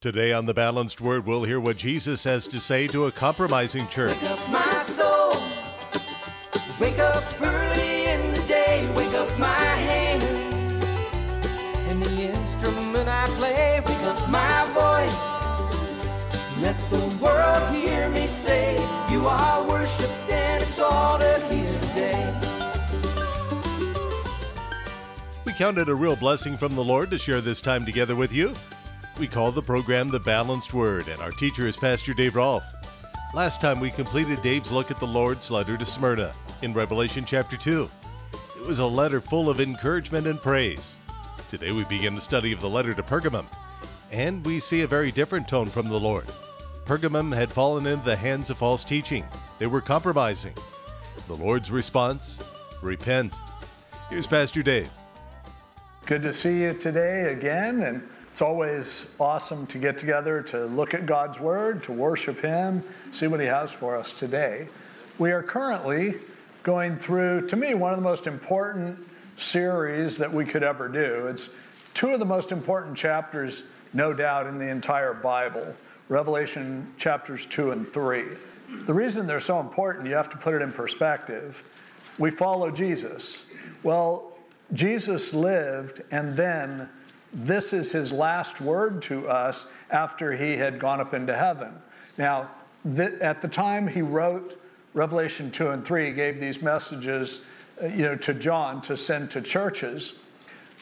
Today on The Balanced Word, we'll hear what Jesus has to say to a compromising church. Wake up my soul. Wake up early in the day. Wake up my hand. And the instrument I play. Wake up my voice. Let the world hear me say, You are worshiped and exalted here today. We count it a real blessing from the Lord to share this time together with you. We call the program The Balanced Word, and our teacher is Pastor Dave Rolfe. Last time we completed Dave's look at the Lord's letter to Smyrna in Revelation chapter 2. It was a letter full of encouragement and praise. Today we begin the study of the letter to Pergamum, and we see a very different tone from the Lord. Pergamum had fallen into the hands of false teaching, they were compromising. The Lord's response repent. Here's Pastor Dave. Good to see you today again, and it's always awesome to get together to look at God's Word, to worship Him, see what He has for us today. We are currently going through, to me, one of the most important series that we could ever do. It's two of the most important chapters, no doubt, in the entire Bible Revelation chapters 2 and 3. The reason they're so important, you have to put it in perspective. We follow Jesus. Well, Jesus lived, and then this is his last word to us after he had gone up into heaven. Now, th- at the time he wrote Revelation 2 and 3, he gave these messages uh, you know, to John to send to churches.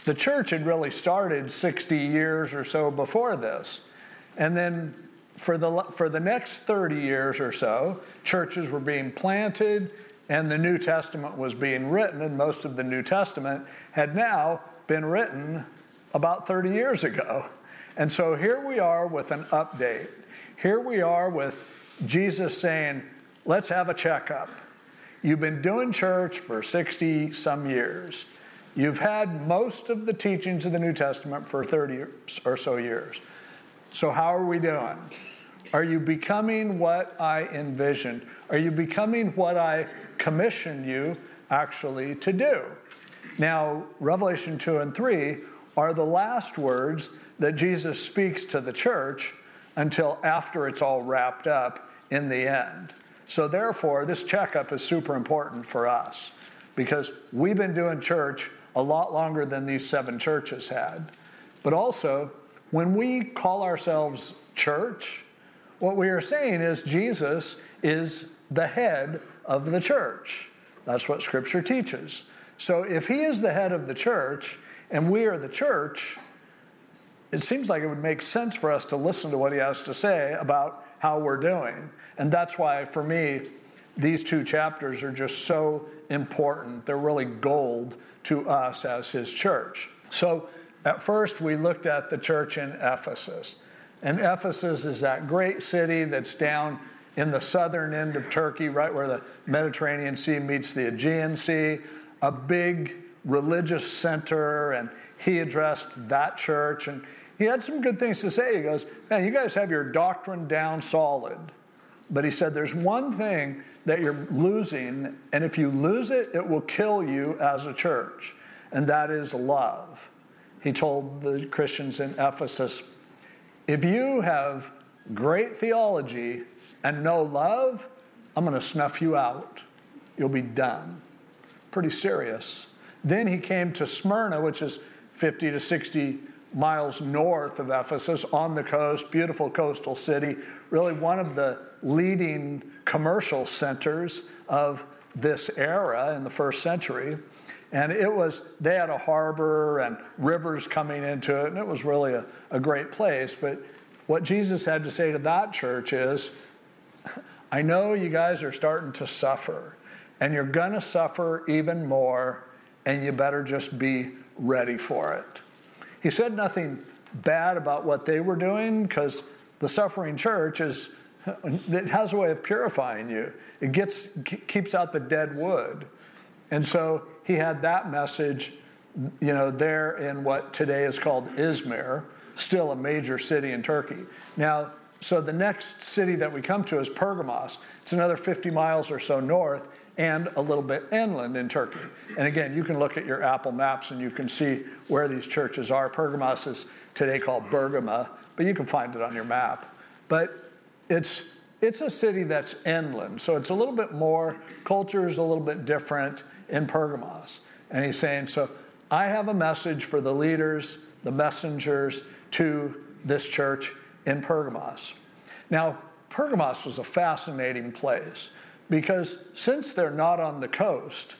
The church had really started 60 years or so before this. And then for the, for the next 30 years or so, churches were being planted and the New Testament was being written, and most of the New Testament had now been written about 30 years ago. And so here we are with an update. Here we are with Jesus saying, let's have a checkup. You've been doing church for 60 some years. You've had most of the teachings of the New Testament for 30 or so years. So, how are we doing? Are you becoming what I envisioned? Are you becoming what I commissioned you actually to do? Now, Revelation 2 and 3 are the last words that Jesus speaks to the church until after it's all wrapped up in the end. So, therefore, this checkup is super important for us because we've been doing church a lot longer than these seven churches had. But also, when we call ourselves church, what we are saying is Jesus is the head of the church. That's what Scripture teaches. So if He is the head of the church and we are the church, it seems like it would make sense for us to listen to what He has to say about how we're doing. And that's why, for me, these two chapters are just so important. They're really gold to us as His church. So at first, we looked at the church in Ephesus. And Ephesus is that great city that's down in the southern end of Turkey, right where the Mediterranean Sea meets the Aegean Sea, a big religious center. And he addressed that church. And he had some good things to say. He goes, Man, you guys have your doctrine down solid. But he said, There's one thing that you're losing, and if you lose it, it will kill you as a church, and that is love. He told the Christians in Ephesus, if you have great theology and no love, I'm going to snuff you out. You'll be done. Pretty serious. Then he came to Smyrna, which is 50 to 60 miles north of Ephesus on the coast, beautiful coastal city, really one of the leading commercial centers of this era in the first century. And it was, they had a harbor and rivers coming into it, and it was really a, a great place. But what Jesus had to say to that church is, I know you guys are starting to suffer, and you're going to suffer even more, and you better just be ready for it. He said nothing bad about what they were doing because the suffering church is it has a way of purifying you. It gets keeps out the dead wood. And so he had that message, you know, there in what today is called Izmir, still a major city in Turkey. Now, so the next city that we come to is Pergamos. It's another 50 miles or so north, and a little bit inland in Turkey. And again, you can look at your Apple Maps and you can see where these churches are. Pergamos is today called Bergama, but you can find it on your map. But it's it's a city that's inland, so it's a little bit more, culture is a little bit different in Pergamos. And he's saying, So I have a message for the leaders, the messengers to this church in Pergamos. Now, Pergamos was a fascinating place because since they're not on the coast,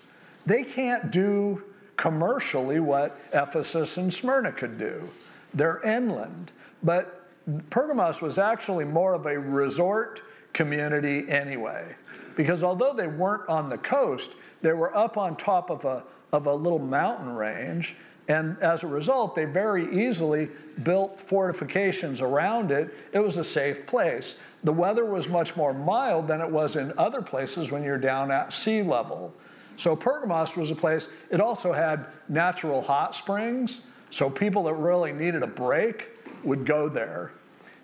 they can't do commercially what Ephesus and Smyrna could do. They're inland. But Pergamos was actually more of a resort community anyway. Because although they weren't on the coast, they were up on top of a, of a little mountain range. And as a result, they very easily built fortifications around it. It was a safe place. The weather was much more mild than it was in other places when you're down at sea level. So Pergamos was a place, it also had natural hot springs. So people that really needed a break would go there.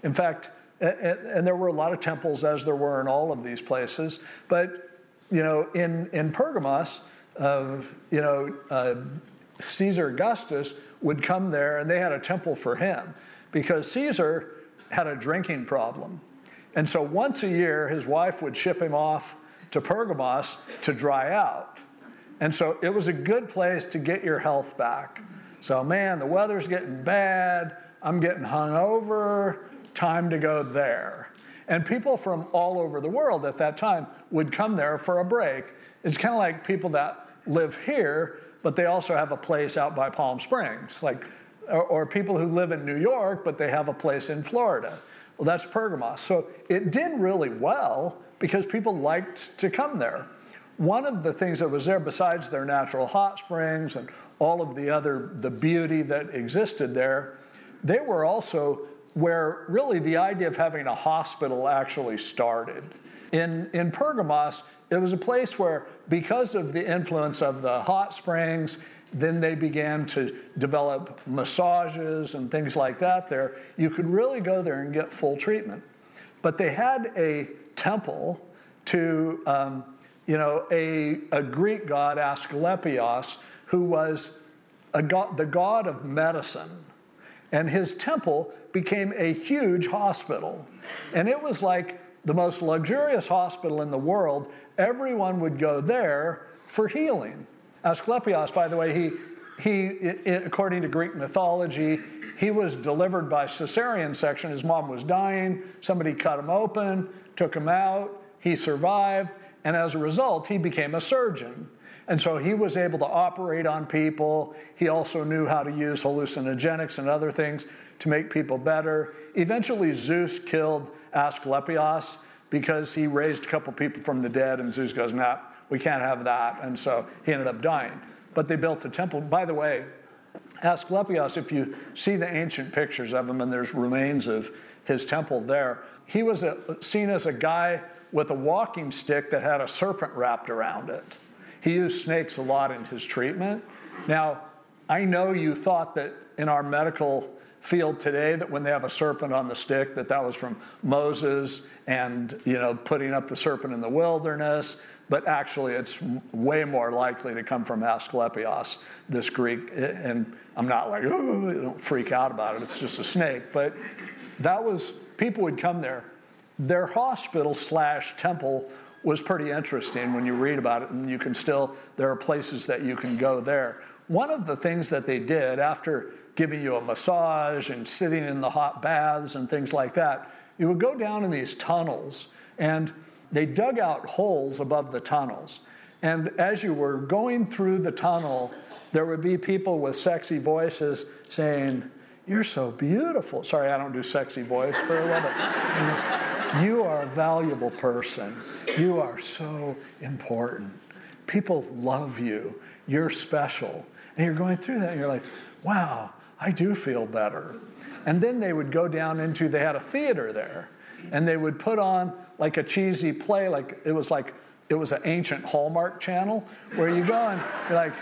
In fact, and there were a lot of temples as there were in all of these places. But, you know, in, in Pergamos, uh, you know, uh, Caesar Augustus would come there and they had a temple for him because Caesar had a drinking problem. And so once a year, his wife would ship him off to Pergamos to dry out. And so it was a good place to get your health back. So, man, the weather's getting bad. I'm getting hungover. Time to go there. And people from all over the world at that time would come there for a break. It's kind of like people that live here, but they also have a place out by Palm Springs, like, or, or people who live in New York, but they have a place in Florida. Well, that's Pergamos. So it did really well because people liked to come there. One of the things that was there, besides their natural hot springs and all of the other the beauty that existed there, they were also where really the idea of having a hospital actually started. In, in Pergamos, it was a place where, because of the influence of the hot springs, then they began to develop massages and things like that there. You could really go there and get full treatment. But they had a temple to, um, you know, a, a Greek god, Asclepios, who was god, the god of medicine. And his temple became a huge hospital. And it was like the most luxurious hospital in the world. Everyone would go there for healing. Asclepios, by the way, he, he it, according to Greek mythology, he was delivered by cesarean section. His mom was dying. Somebody cut him open, took him out. He survived. And as a result, he became a surgeon. And so he was able to operate on people. He also knew how to use hallucinogenics and other things to make people better. Eventually, Zeus killed Asclepios because he raised a couple people from the dead, and Zeus goes, nah, we can't have that. And so he ended up dying. But they built a temple. By the way, Asclepios, if you see the ancient pictures of him, and there's remains of his temple there, he was a, seen as a guy with a walking stick that had a serpent wrapped around it. He used snakes a lot in his treatment. Now, I know you thought that in our medical field today that when they have a serpent on the stick that that was from Moses and you know putting up the serpent in the wilderness. But actually it's way more likely to come from Asclepios this Greek and I'm not like oh don't freak out about it. It's just a snake. But that was people would come there. Their hospital slash temple was pretty interesting when you read about it, and you can still, there are places that you can go there. One of the things that they did after giving you a massage and sitting in the hot baths and things like that, you would go down in these tunnels, and they dug out holes above the tunnels. And as you were going through the tunnel, there would be people with sexy voices saying, You're so beautiful. Sorry, I don't do sexy voice very well, but you are a valuable person. You are so important. People love you. You're special. And you're going through that, and you're like, wow, I do feel better. And then they would go down into, they had a theater there, and they would put on like a cheesy play, like it was like, it was an ancient Hallmark channel where you go and you're like,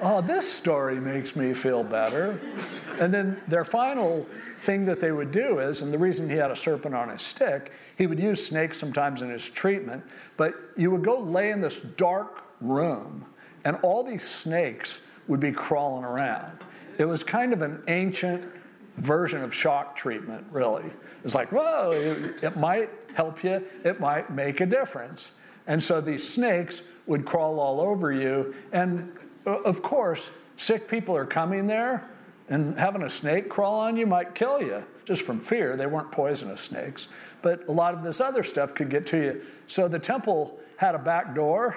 oh, this story makes me feel better. And then their final thing that they would do is, and the reason he had a serpent on his stick, he would use snakes sometimes in his treatment, but you would go lay in this dark room, and all these snakes would be crawling around. It was kind of an ancient version of shock treatment, really. It's like, whoa, it, it might help you, it might make a difference. And so these snakes would crawl all over you. And of course, sick people are coming there, and having a snake crawl on you might kill you just from fear. They weren't poisonous snakes. But a lot of this other stuff could get to you. So the temple had a back door,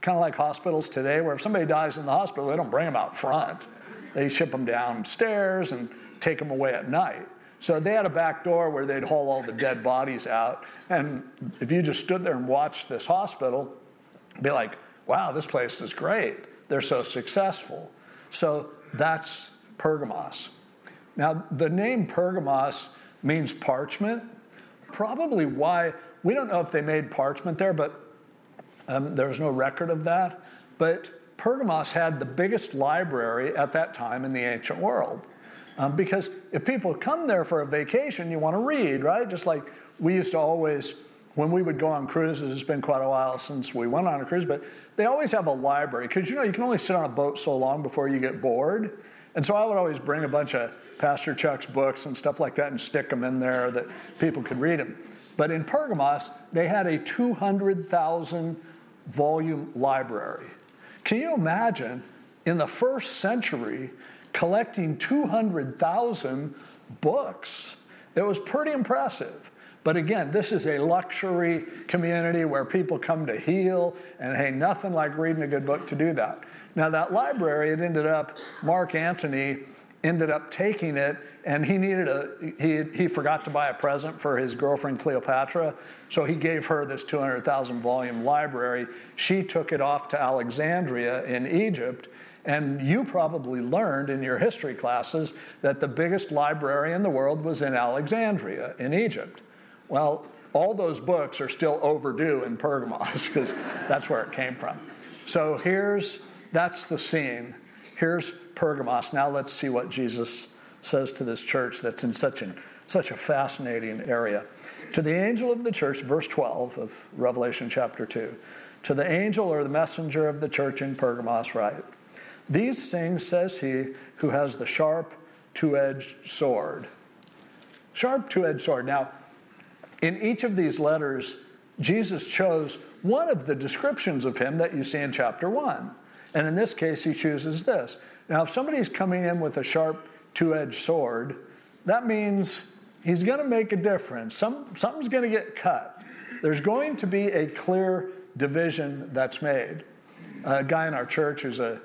kind of like hospitals today, where if somebody dies in the hospital, they don't bring them out front. They ship them downstairs and take them away at night. So they had a back door where they'd haul all the dead bodies out. And if you just stood there and watched this hospital, be like, wow, this place is great. They're so successful. So that's Pergamos. Now, the name Pergamos means parchment. Probably why, we don't know if they made parchment there, but um, there's no record of that. But Pergamos had the biggest library at that time in the ancient world. Um, because if people come there for a vacation, you want to read, right? Just like we used to always, when we would go on cruises, it's been quite a while since we went on a cruise, but they always have a library because you know you can only sit on a boat so long before you get bored. And so I would always bring a bunch of Pastor Chuck's books and stuff like that and stick them in there that people could read them. But in Pergamos, they had a 200,000 volume library. Can you imagine in the first century collecting 200,000 books. It was pretty impressive. But again, this is a luxury community where people come to heal, and hey, nothing like reading a good book to do that. Now, that library, it ended up, Mark Antony ended up taking it, and he needed a, he, he forgot to buy a present for his girlfriend Cleopatra, so he gave her this 200,000 volume library. She took it off to Alexandria in Egypt, and you probably learned in your history classes that the biggest library in the world was in Alexandria in Egypt. Well, all those books are still overdue in Pergamos because that's where it came from. So here's that's the scene. Here's Pergamos. Now let's see what Jesus says to this church that's in such an such a fascinating area. To the angel of the church, verse 12 of Revelation chapter 2. To the angel or the messenger of the church in Pergamos, write these things says he who has the sharp, two edged sword. Sharp, two edged sword. Now, in each of these letters, Jesus chose one of the descriptions of him that you see in chapter 1. And in this case, he chooses this. Now, if somebody's coming in with a sharp, two edged sword, that means he's going to make a difference. Some, something's going to get cut. There's going to be a clear division that's made. A guy in our church who's an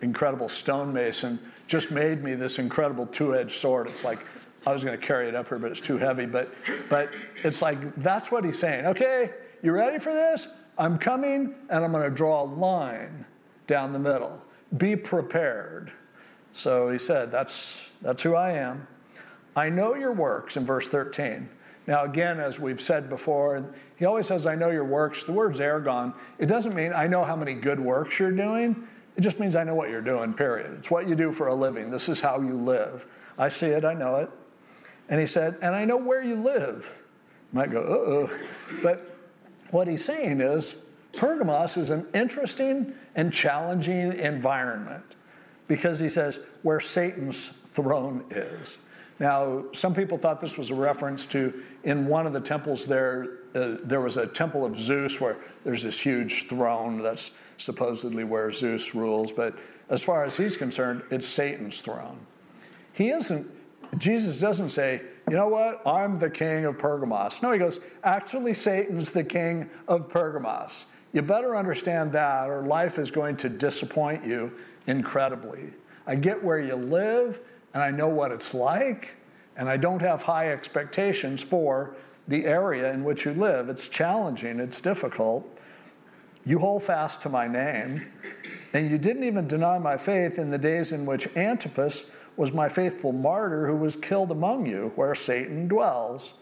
incredible stonemason, just made me this incredible two-edged sword. It's like I was going to carry it up here, but it's too heavy. But, but it's like that's what he's saying. Okay, you ready for this? I'm coming, and I'm going to draw a line down the middle. Be prepared. So he said, "That's that's who I am. I know your works." In verse 13. Now, again, as we've said before, he always says, I know your works. The word's ergon. It doesn't mean I know how many good works you're doing. It just means I know what you're doing, period. It's what you do for a living. This is how you live. I see it, I know it. And he said, and I know where you live. You might go, uh oh. But what he's saying is, Pergamos is an interesting and challenging environment because he says, where Satan's throne is. Now, some people thought this was a reference to in one of the temples there, uh, there was a temple of Zeus where there's this huge throne that's supposedly where Zeus rules. But as far as he's concerned, it's Satan's throne. He isn't, Jesus doesn't say, you know what, I'm the king of Pergamos. No, he goes, actually, Satan's the king of Pergamos. You better understand that, or life is going to disappoint you incredibly. I get where you live and I know what it's like, and I don't have high expectations for the area in which you live. It's challenging, it's difficult. You hold fast to my name, and you didn't even deny my faith in the days in which Antipas was my faithful martyr who was killed among you, where Satan dwells.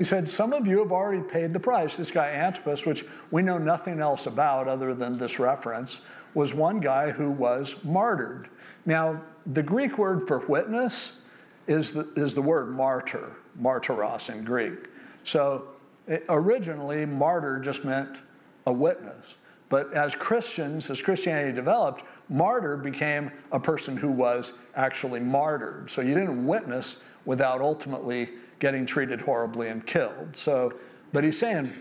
He said, Some of you have already paid the price. This guy Antipas, which we know nothing else about other than this reference, was one guy who was martyred. Now, the Greek word for witness is the, is the word martyr, martyros in Greek. So it, originally, martyr just meant a witness. But as Christians, as Christianity developed, martyr became a person who was actually martyred. So you didn't witness without ultimately getting treated horribly and killed. So, but he's saying,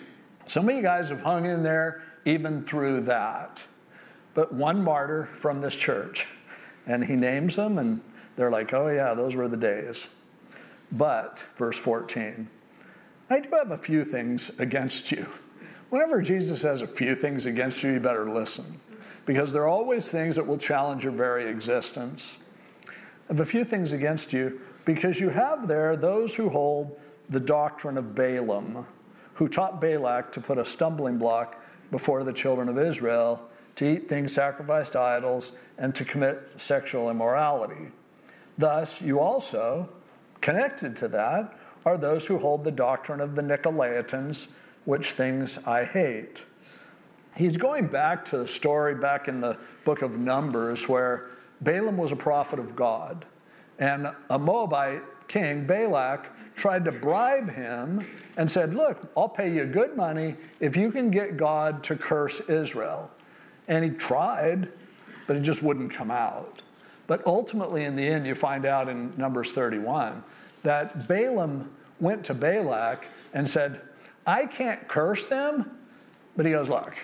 some of you guys have hung in there even through that. But one martyr from this church, and he names them, and they're like, oh, yeah, those were the days. But, verse 14, I do have a few things against you. Whenever Jesus has a few things against you, you better listen because there are always things that will challenge your very existence. Have a few things against you because you have there those who hold the doctrine of Balaam, who taught Balak to put a stumbling block before the children of Israel to eat things sacrificed to idols and to commit sexual immorality. Thus, you also, connected to that, are those who hold the doctrine of the Nicolaitans which things I hate. He's going back to the story back in the book of Numbers where Balaam was a prophet of God, and a Moabite king, Balak, tried to bribe him and said, Look, I'll pay you good money if you can get God to curse Israel. And he tried, but it just wouldn't come out. But ultimately, in the end, you find out in Numbers 31 that Balaam went to Balak and said, I can't curse them. But he goes, Look,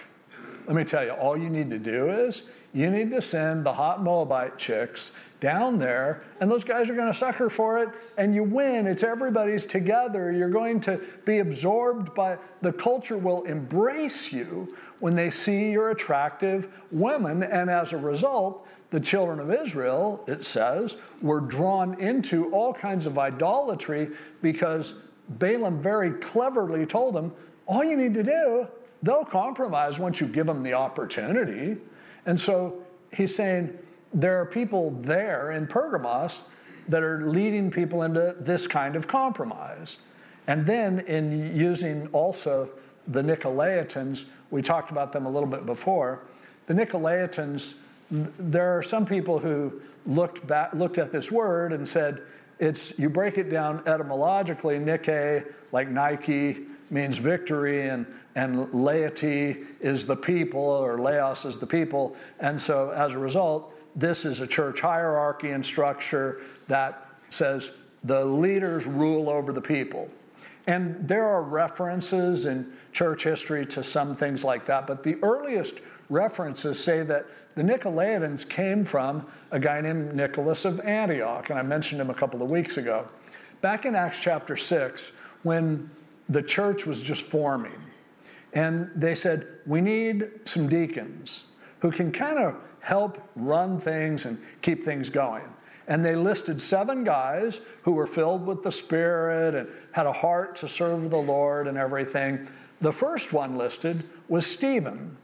let me tell you, all you need to do is you need to send the hot Moabite chicks down there, and those guys are going to sucker for it, and you win. It's everybody's together. You're going to be absorbed by the culture, will embrace you when they see your attractive women, and as a result, the children of Israel, it says, were drawn into all kinds of idolatry because Balaam very cleverly told them, all you need to do, they'll compromise once you give them the opportunity. And so he's saying there are people there in Pergamos that are leading people into this kind of compromise. And then in using also the Nicolaitans, we talked about them a little bit before. The Nicolaitans, there are some people who looked back, looked at this word and said, it's you break it down etymologically, Nike, like Nike, means victory, and, and laity is the people, or laos is the people. And so as a result, this is a church hierarchy and structure that says the leaders rule over the people. And there are references in church history to some things like that, but the earliest references say that the Nicolaitans came from a guy named Nicholas of Antioch, and I mentioned him a couple of weeks ago. Back in Acts chapter 6, when the church was just forming, and they said, We need some deacons who can kind of help run things and keep things going. And they listed seven guys who were filled with the Spirit and had a heart to serve the Lord and everything. The first one listed was Stephen.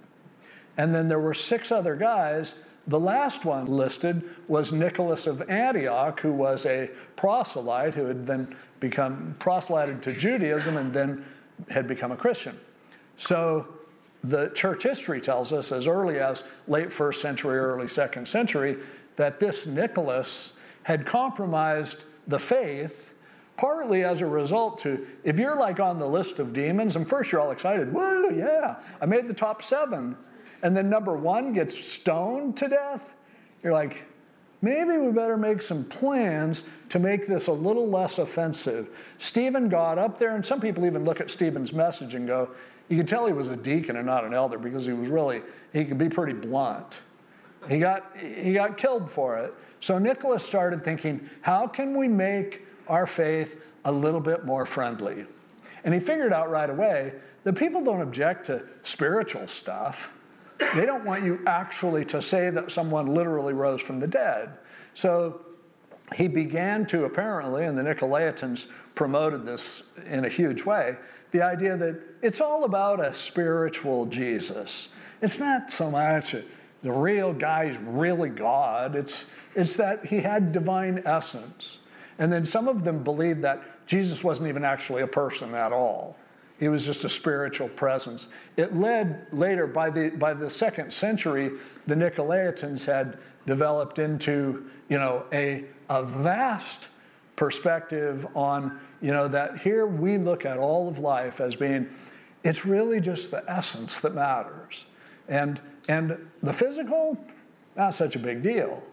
And then there were six other guys. The last one listed was Nicholas of Antioch, who was a proselyte who had then become proselyted to Judaism and then had become a Christian. So the church history tells us as early as late first century, early second century, that this Nicholas had compromised the faith partly as a result to if you're like on the list of demons and first you're all excited whoa yeah i made the top seven and then number one gets stoned to death, you're like, maybe we better make some plans to make this a little less offensive. Stephen got up there, and some people even look at Stephen's message and go, you can tell he was a deacon and not an elder because he was really, he could be pretty blunt. He got, he got killed for it. So Nicholas started thinking, how can we make our faith a little bit more friendly? And he figured out right away that people don't object to spiritual stuff. They don't want you actually to say that someone literally rose from the dead. So he began to apparently, and the Nicolaitans promoted this in a huge way, the idea that it's all about a spiritual Jesus. It's not so much the real guy is really God, it's, it's that he had divine essence. And then some of them believed that Jesus wasn't even actually a person at all. He was just a spiritual presence. It led later, by the, by the second century, the Nicolaitans had developed into, you know, a, a vast perspective on, you know, that here we look at all of life as being, it's really just the essence that matters. And, and the physical, not such a big deal.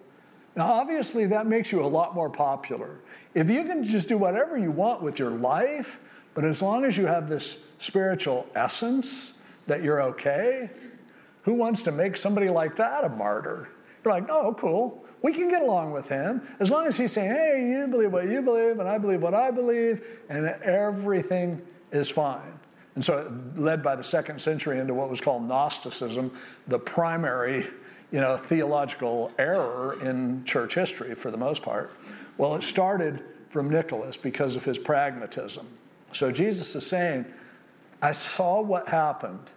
Now, obviously, that makes you a lot more popular. If you can just do whatever you want with your life, but as long as you have this spiritual essence that you're okay, who wants to make somebody like that a martyr? You're like, oh, cool. We can get along with him as long as he's saying, hey, you believe what you believe, and I believe what I believe, and everything is fine. And so it led by the second century into what was called Gnosticism, the primary you know, theological error in church history for the most part. Well, it started from Nicholas because of his pragmatism. So Jesus is saying, I saw what happened.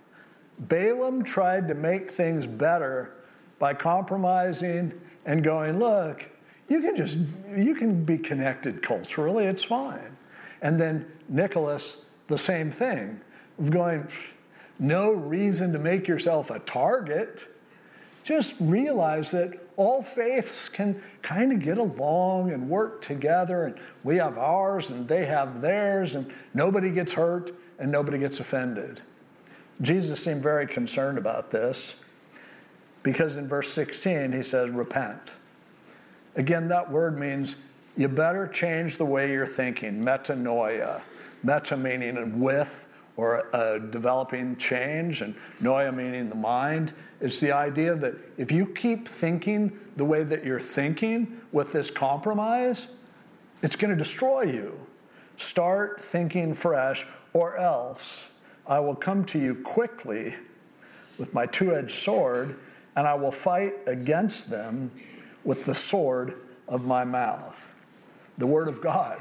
Balaam tried to make things better by compromising and going, look, you can just you can be connected culturally, it's fine. And then Nicholas, the same thing, going, no reason to make yourself a target. Just realize that all faiths can kind of get along and work together, and we have ours and they have theirs, and nobody gets hurt and nobody gets offended. Jesus seemed very concerned about this because in verse 16 he says, Repent. Again, that word means you better change the way you're thinking, metanoia. Meta meaning with or developing change, and noia meaning the mind. It's the idea that if you keep thinking the way that you're thinking with this compromise, it's going to destroy you. Start thinking fresh, or else I will come to you quickly with my two edged sword, and I will fight against them with the sword of my mouth. The Word of God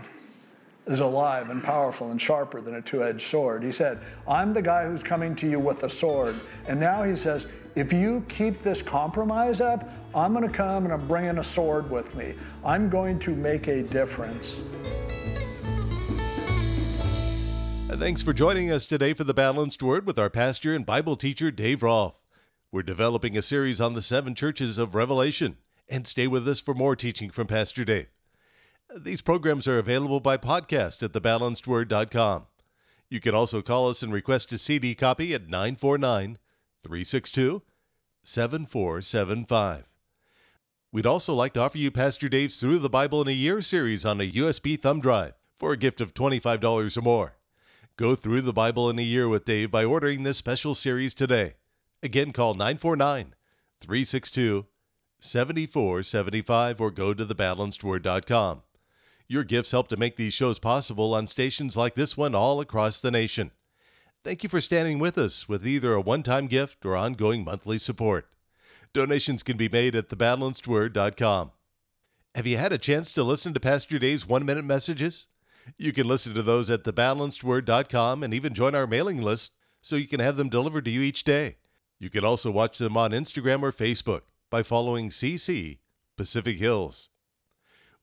is alive and powerful and sharper than a two edged sword. He said, I'm the guy who's coming to you with a sword. And now he says, if you keep this compromise up, I'm going to come and I'm bringing a sword with me. I'm going to make a difference. Thanks for joining us today for the Balanced Word with our pastor and Bible teacher, Dave Rolfe. We're developing a series on the seven churches of Revelation, and stay with us for more teaching from Pastor Dave. These programs are available by podcast at thebalancedword.com. You can also call us and request a CD copy at 949 362 7475. We'd also like to offer you Pastor Dave's Through the Bible in a Year series on a USB thumb drive for a gift of $25 or more. Go through the Bible in a year with Dave by ordering this special series today. Again, call 949 362 7475 or go to thebalancedword.com. Your gifts help to make these shows possible on stations like this one all across the nation. Thank you for standing with us with either a one time gift or ongoing monthly support. Donations can be made at thebalancedword.com. Have you had a chance to listen to Pastor Dave's one minute messages? You can listen to those at thebalancedword.com and even join our mailing list so you can have them delivered to you each day. You can also watch them on Instagram or Facebook by following CC Pacific Hills.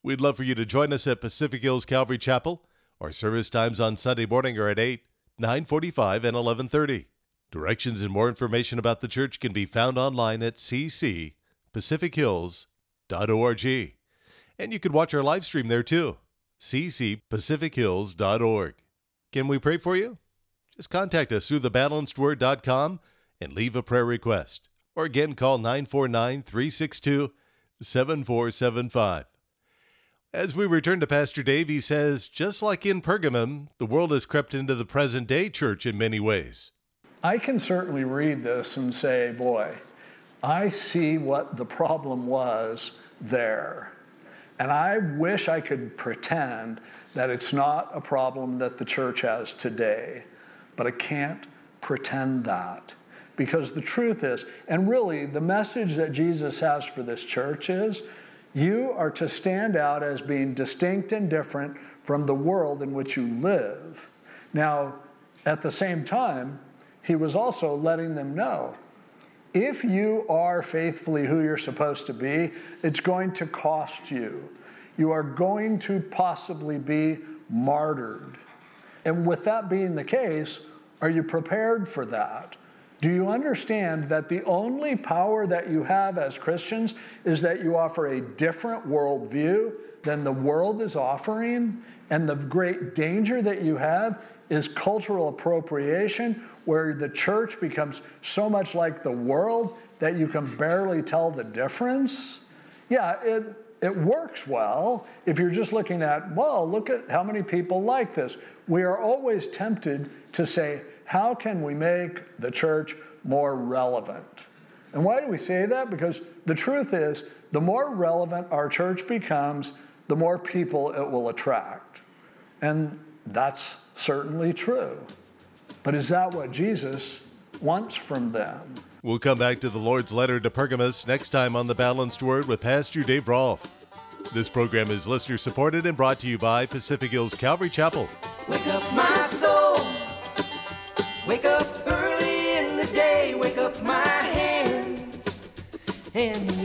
We'd love for you to join us at Pacific Hills Calvary Chapel. Our service times on Sunday morning are at 8, 9:45, and 11:30. Directions and more information about the church can be found online at ccpacifichills.org. And you can watch our live stream there too, ccpacifichills.org. Can we pray for you? Just contact us through thebalancedword.com and leave a prayer request. Or again, call 949 362 7475. As we return to Pastor Dave, he says, just like in Pergamum, the world has crept into the present day church in many ways. I can certainly read this and say, boy, I see what the problem was there. And I wish I could pretend that it's not a problem that the church has today, but I can't pretend that. Because the truth is, and really the message that Jesus has for this church is you are to stand out as being distinct and different from the world in which you live. Now, at the same time, he was also letting them know if you are faithfully who you're supposed to be, it's going to cost you. You are going to possibly be martyred. And with that being the case, Are you prepared for that? Do you understand that the only power that you have as Christians is that you offer a different worldview than the world is offering? And the great danger that you have is cultural appropriation, where the church becomes so much like the world that you can barely tell the difference. Yeah, it, it works well if you're just looking at, well, look at how many people like this. We are always tempted to say, how can we make the church more relevant? And why do we say that? Because the truth is, the more relevant our church becomes, the more people it will attract. And that's certainly true. But is that what Jesus wants from them? We'll come back to the Lord's letter to Pergamos next time on The Balanced Word with Pastor Dave Rolfe. This program is listener supported and brought to you by Pacific Hills Calvary Chapel. Wake up my soul. Wake up early in the day. Wake up my hands. And